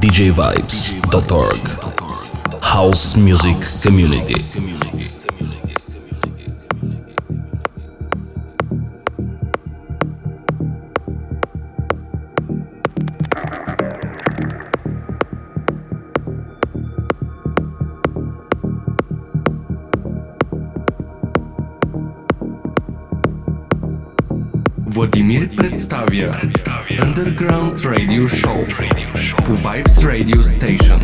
djvibes.org. House Music Community. Władimir przedstawia Underground Radio Show po Vibes Radio Station.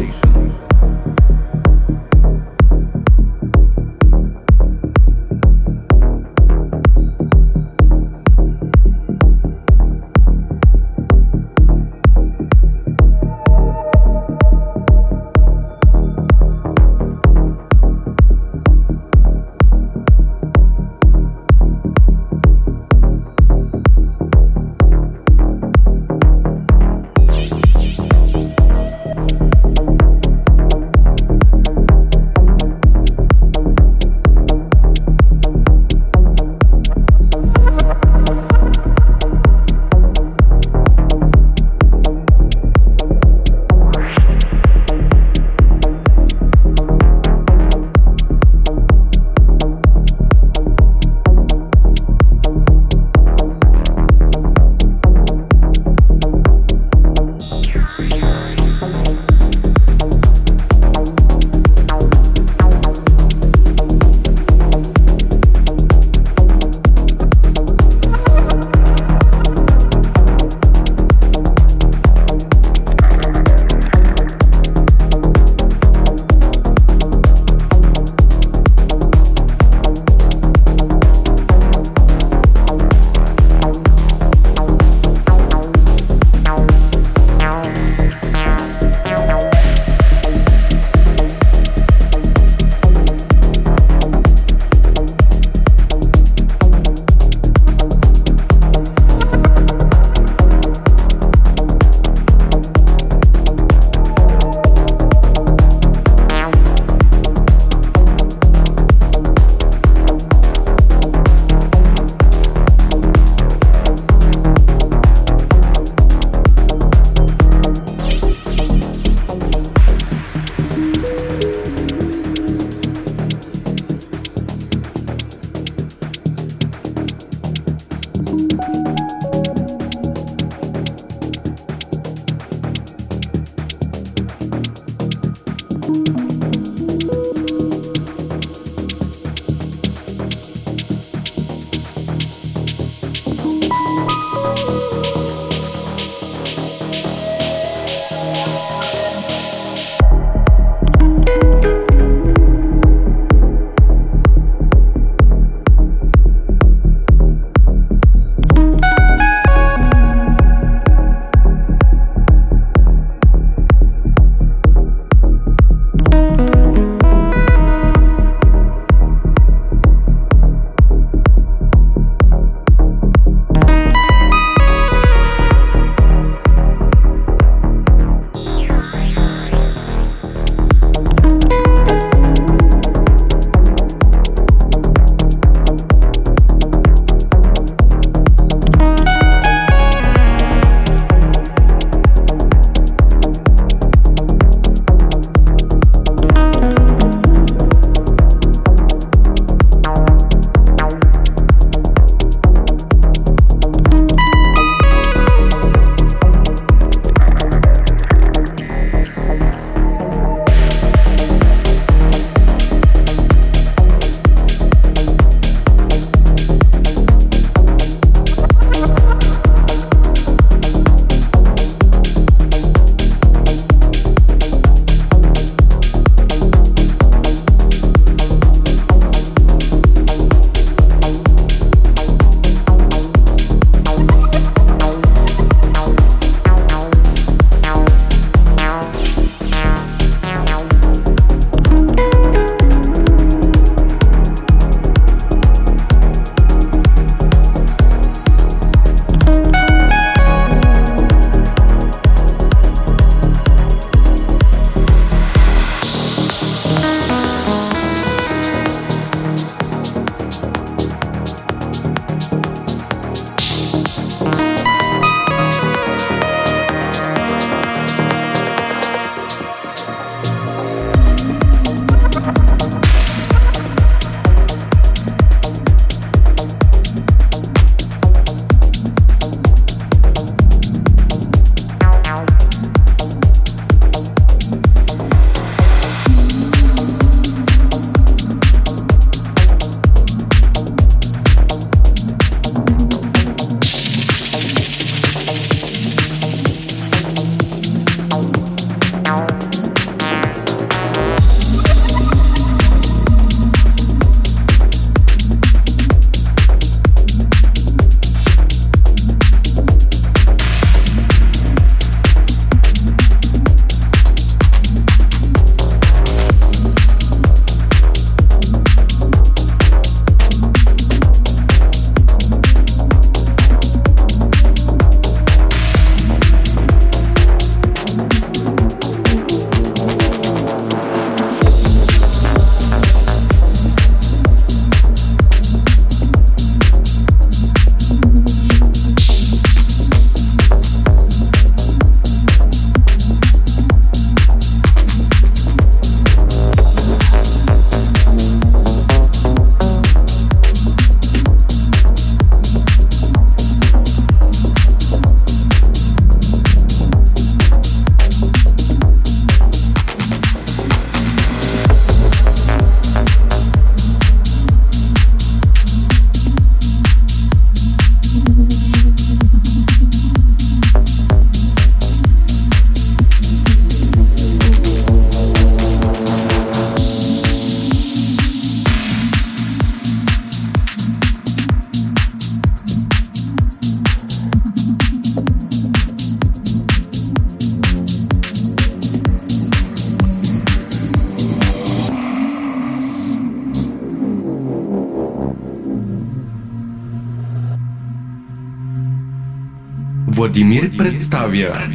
Przedstawia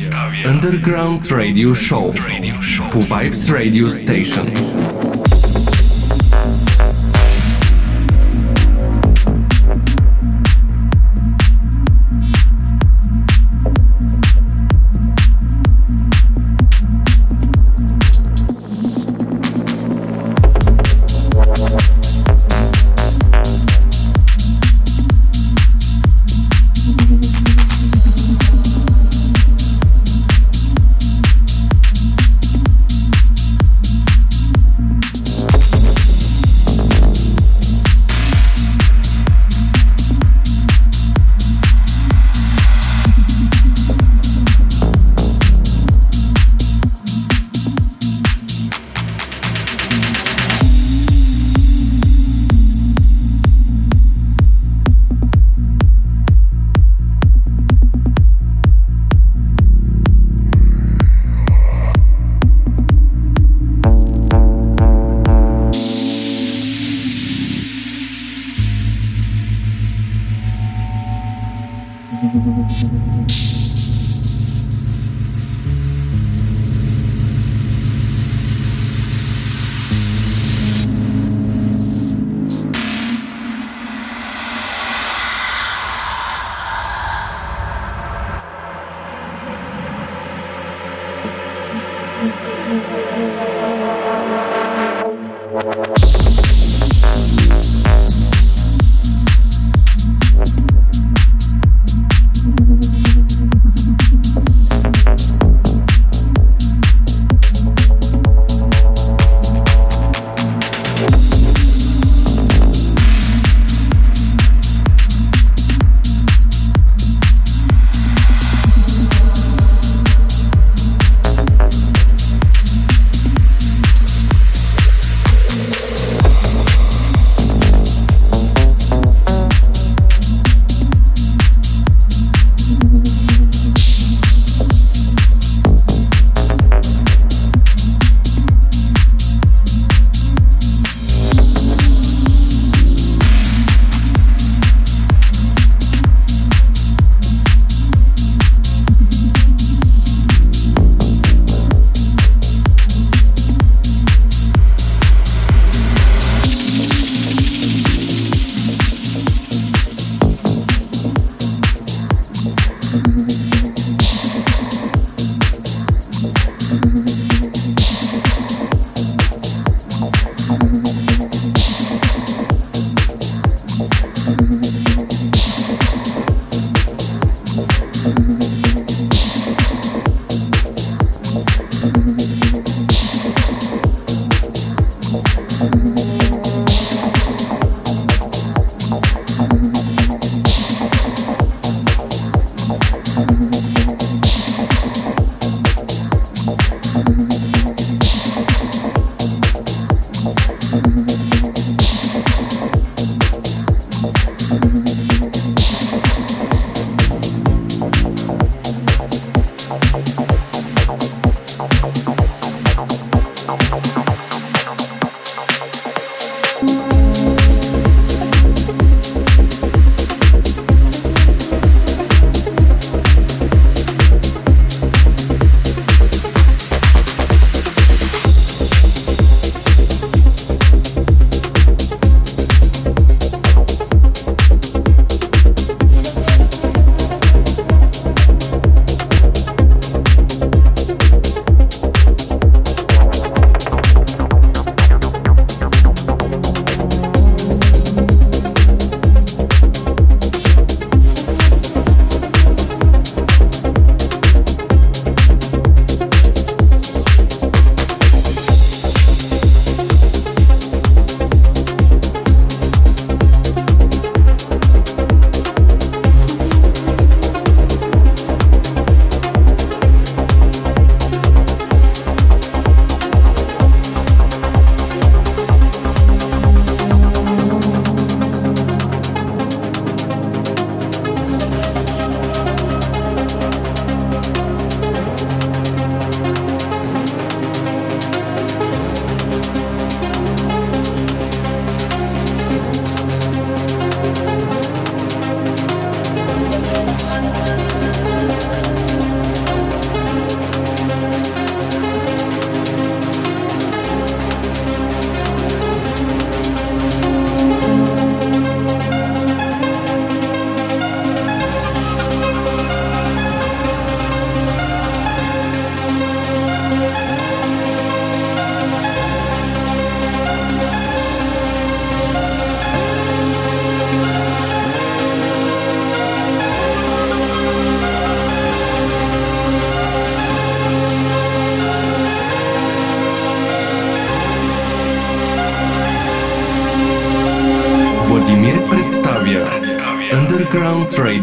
Underground Radio Show po Vibes Radio Station.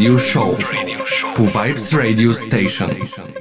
Radio Show Pu Vibes Radio Station.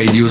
Radio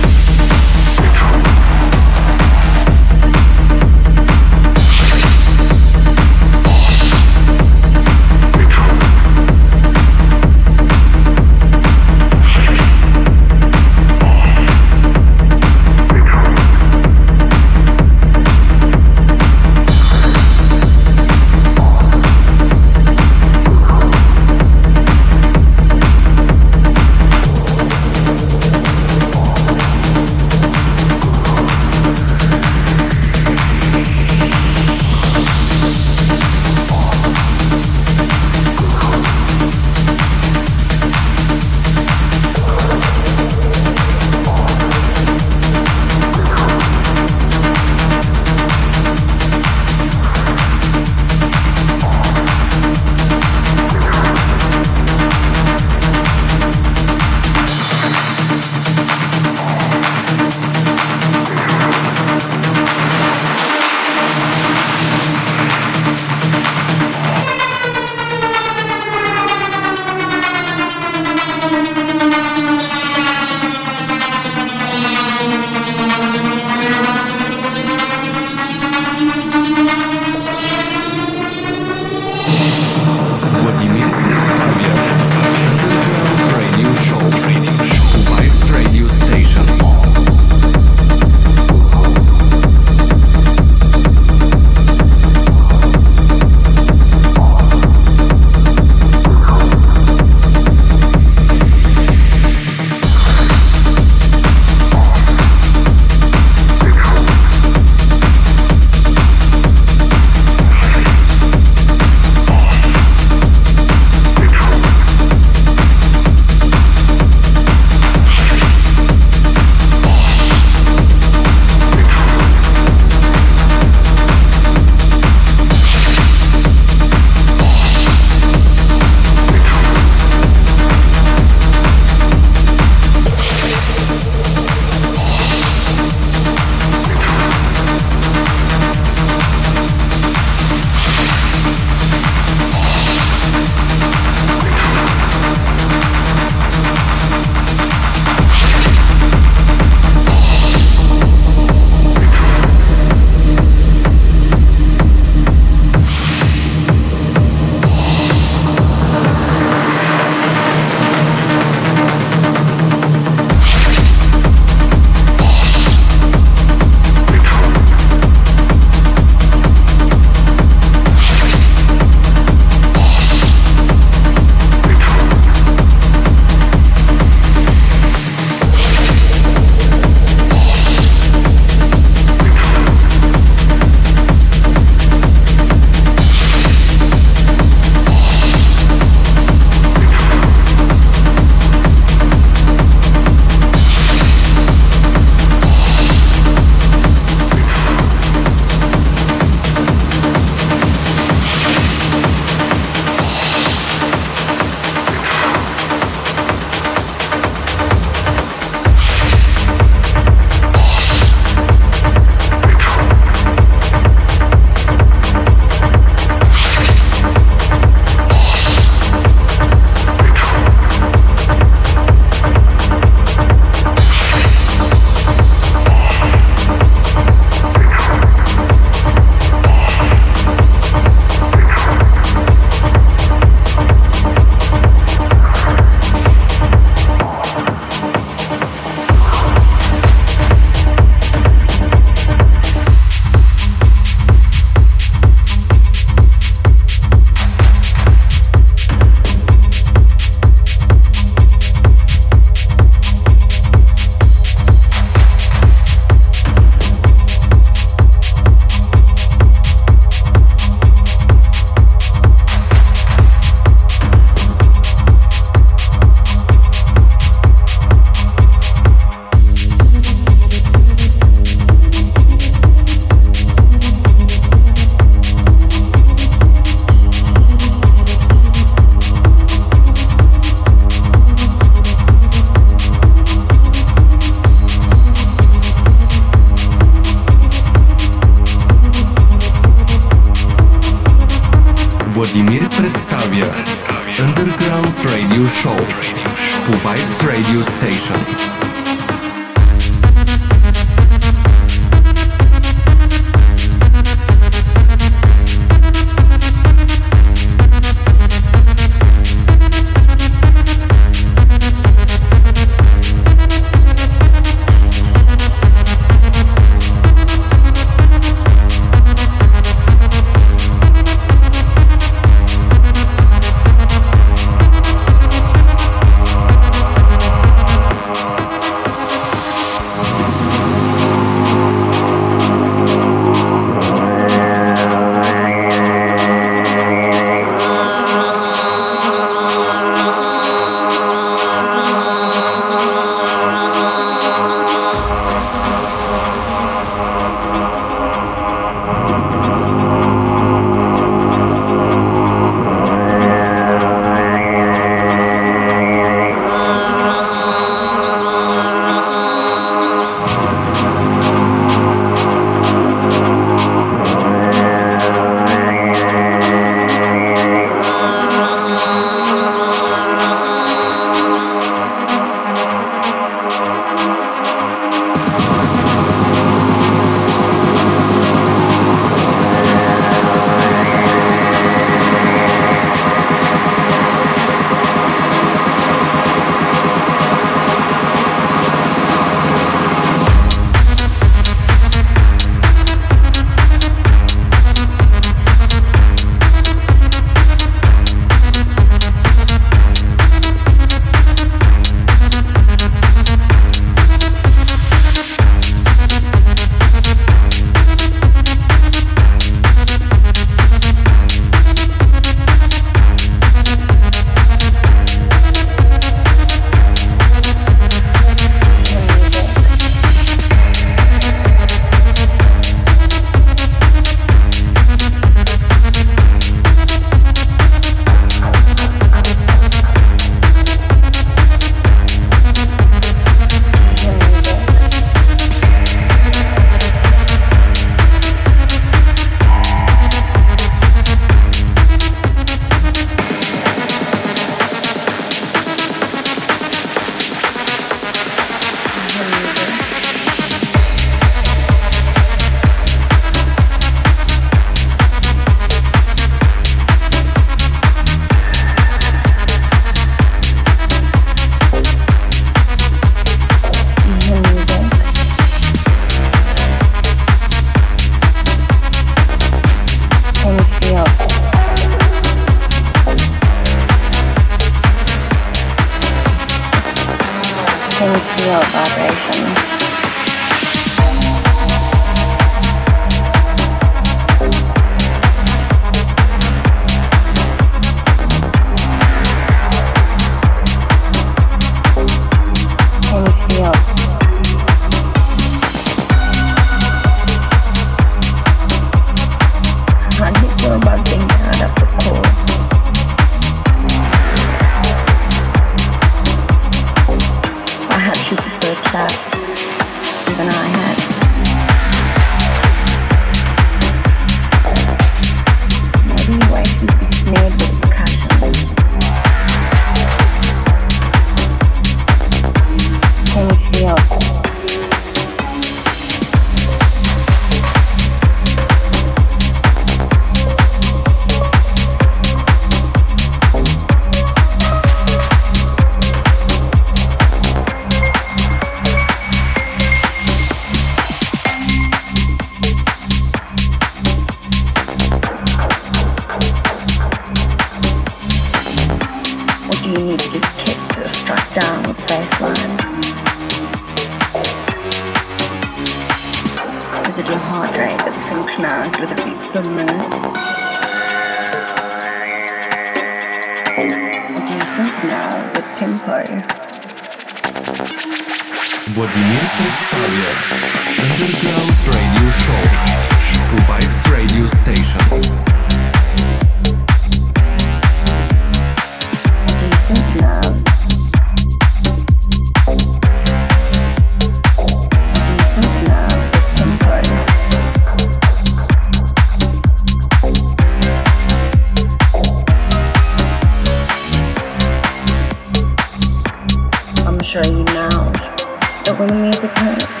when the music hurts,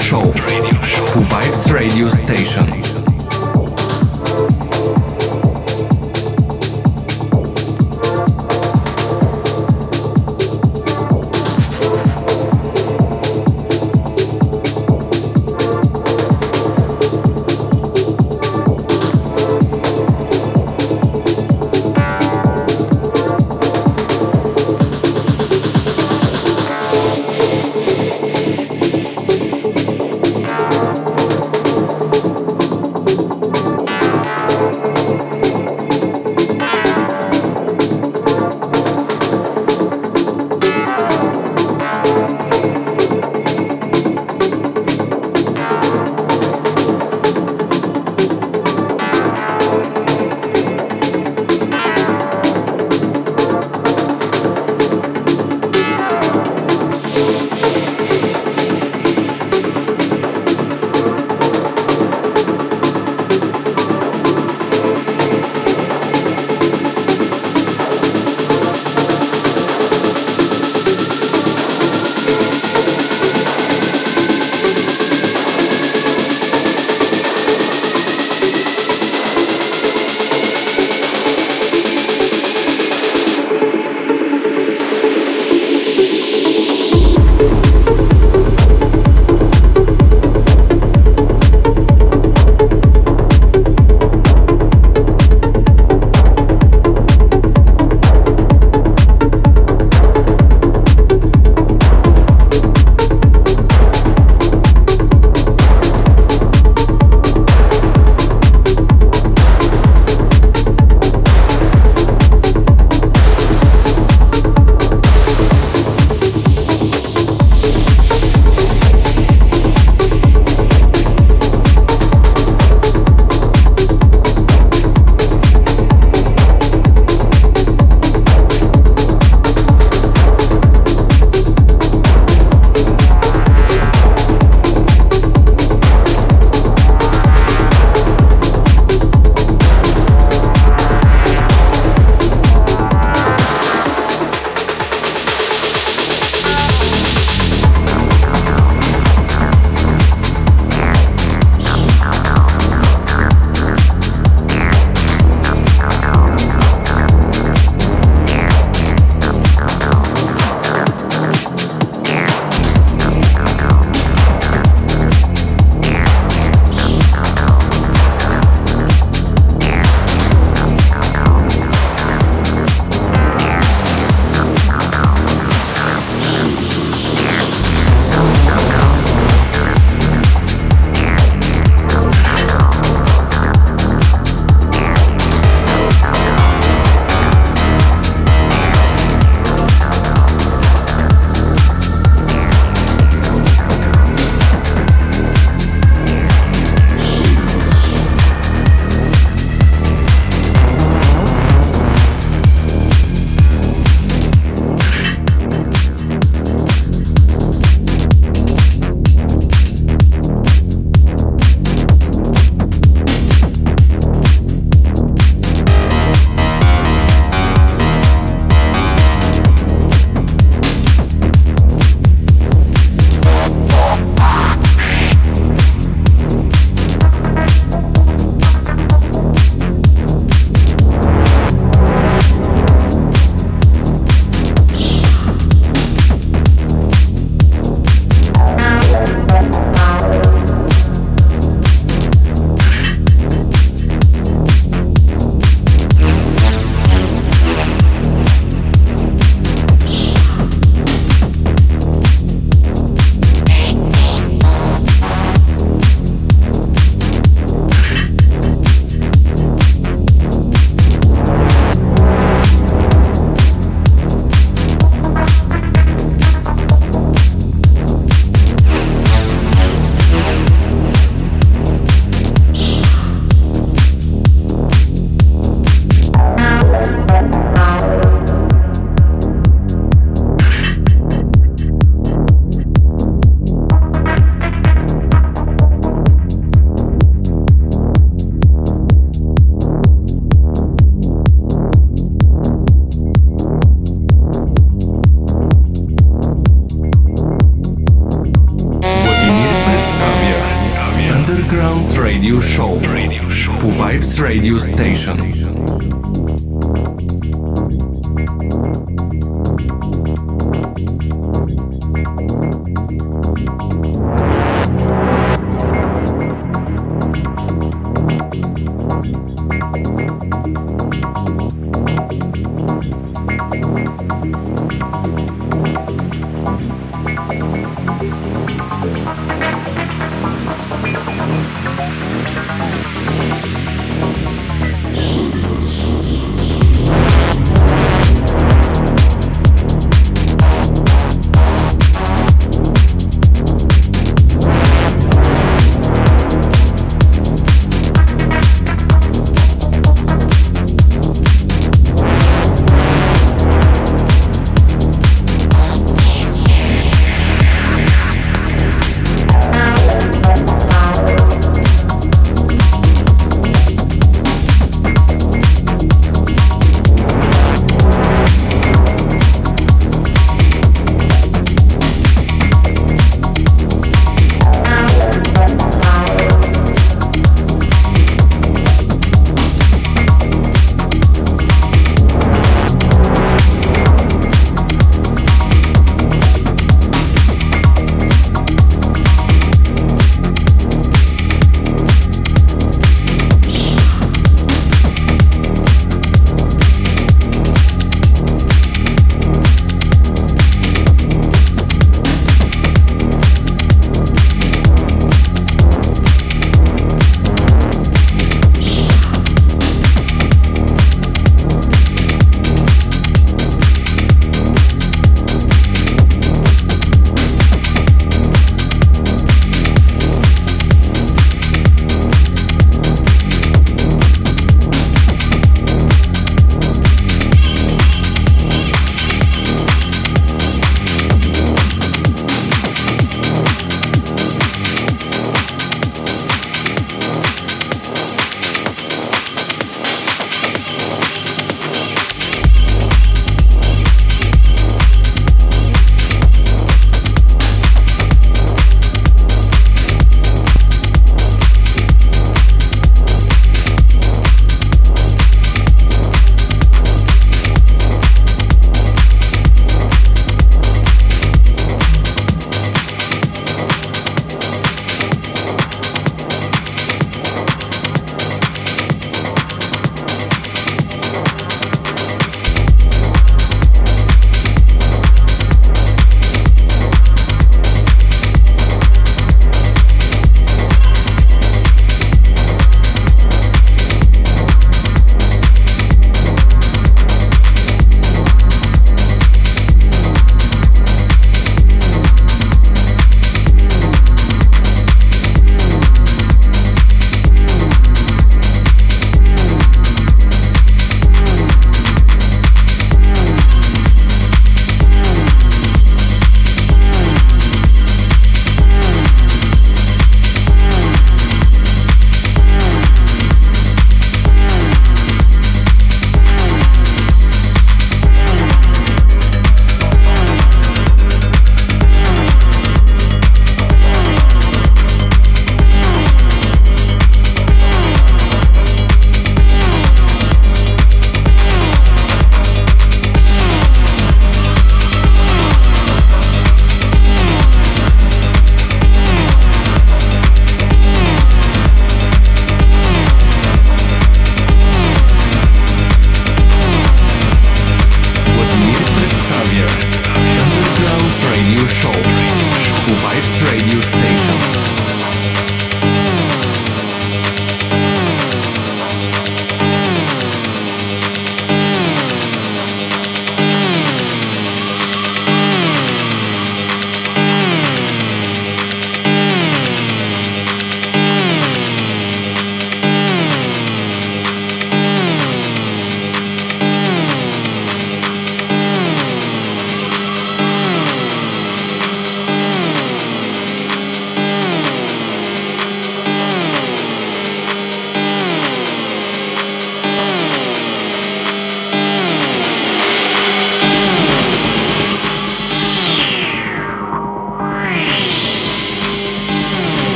Show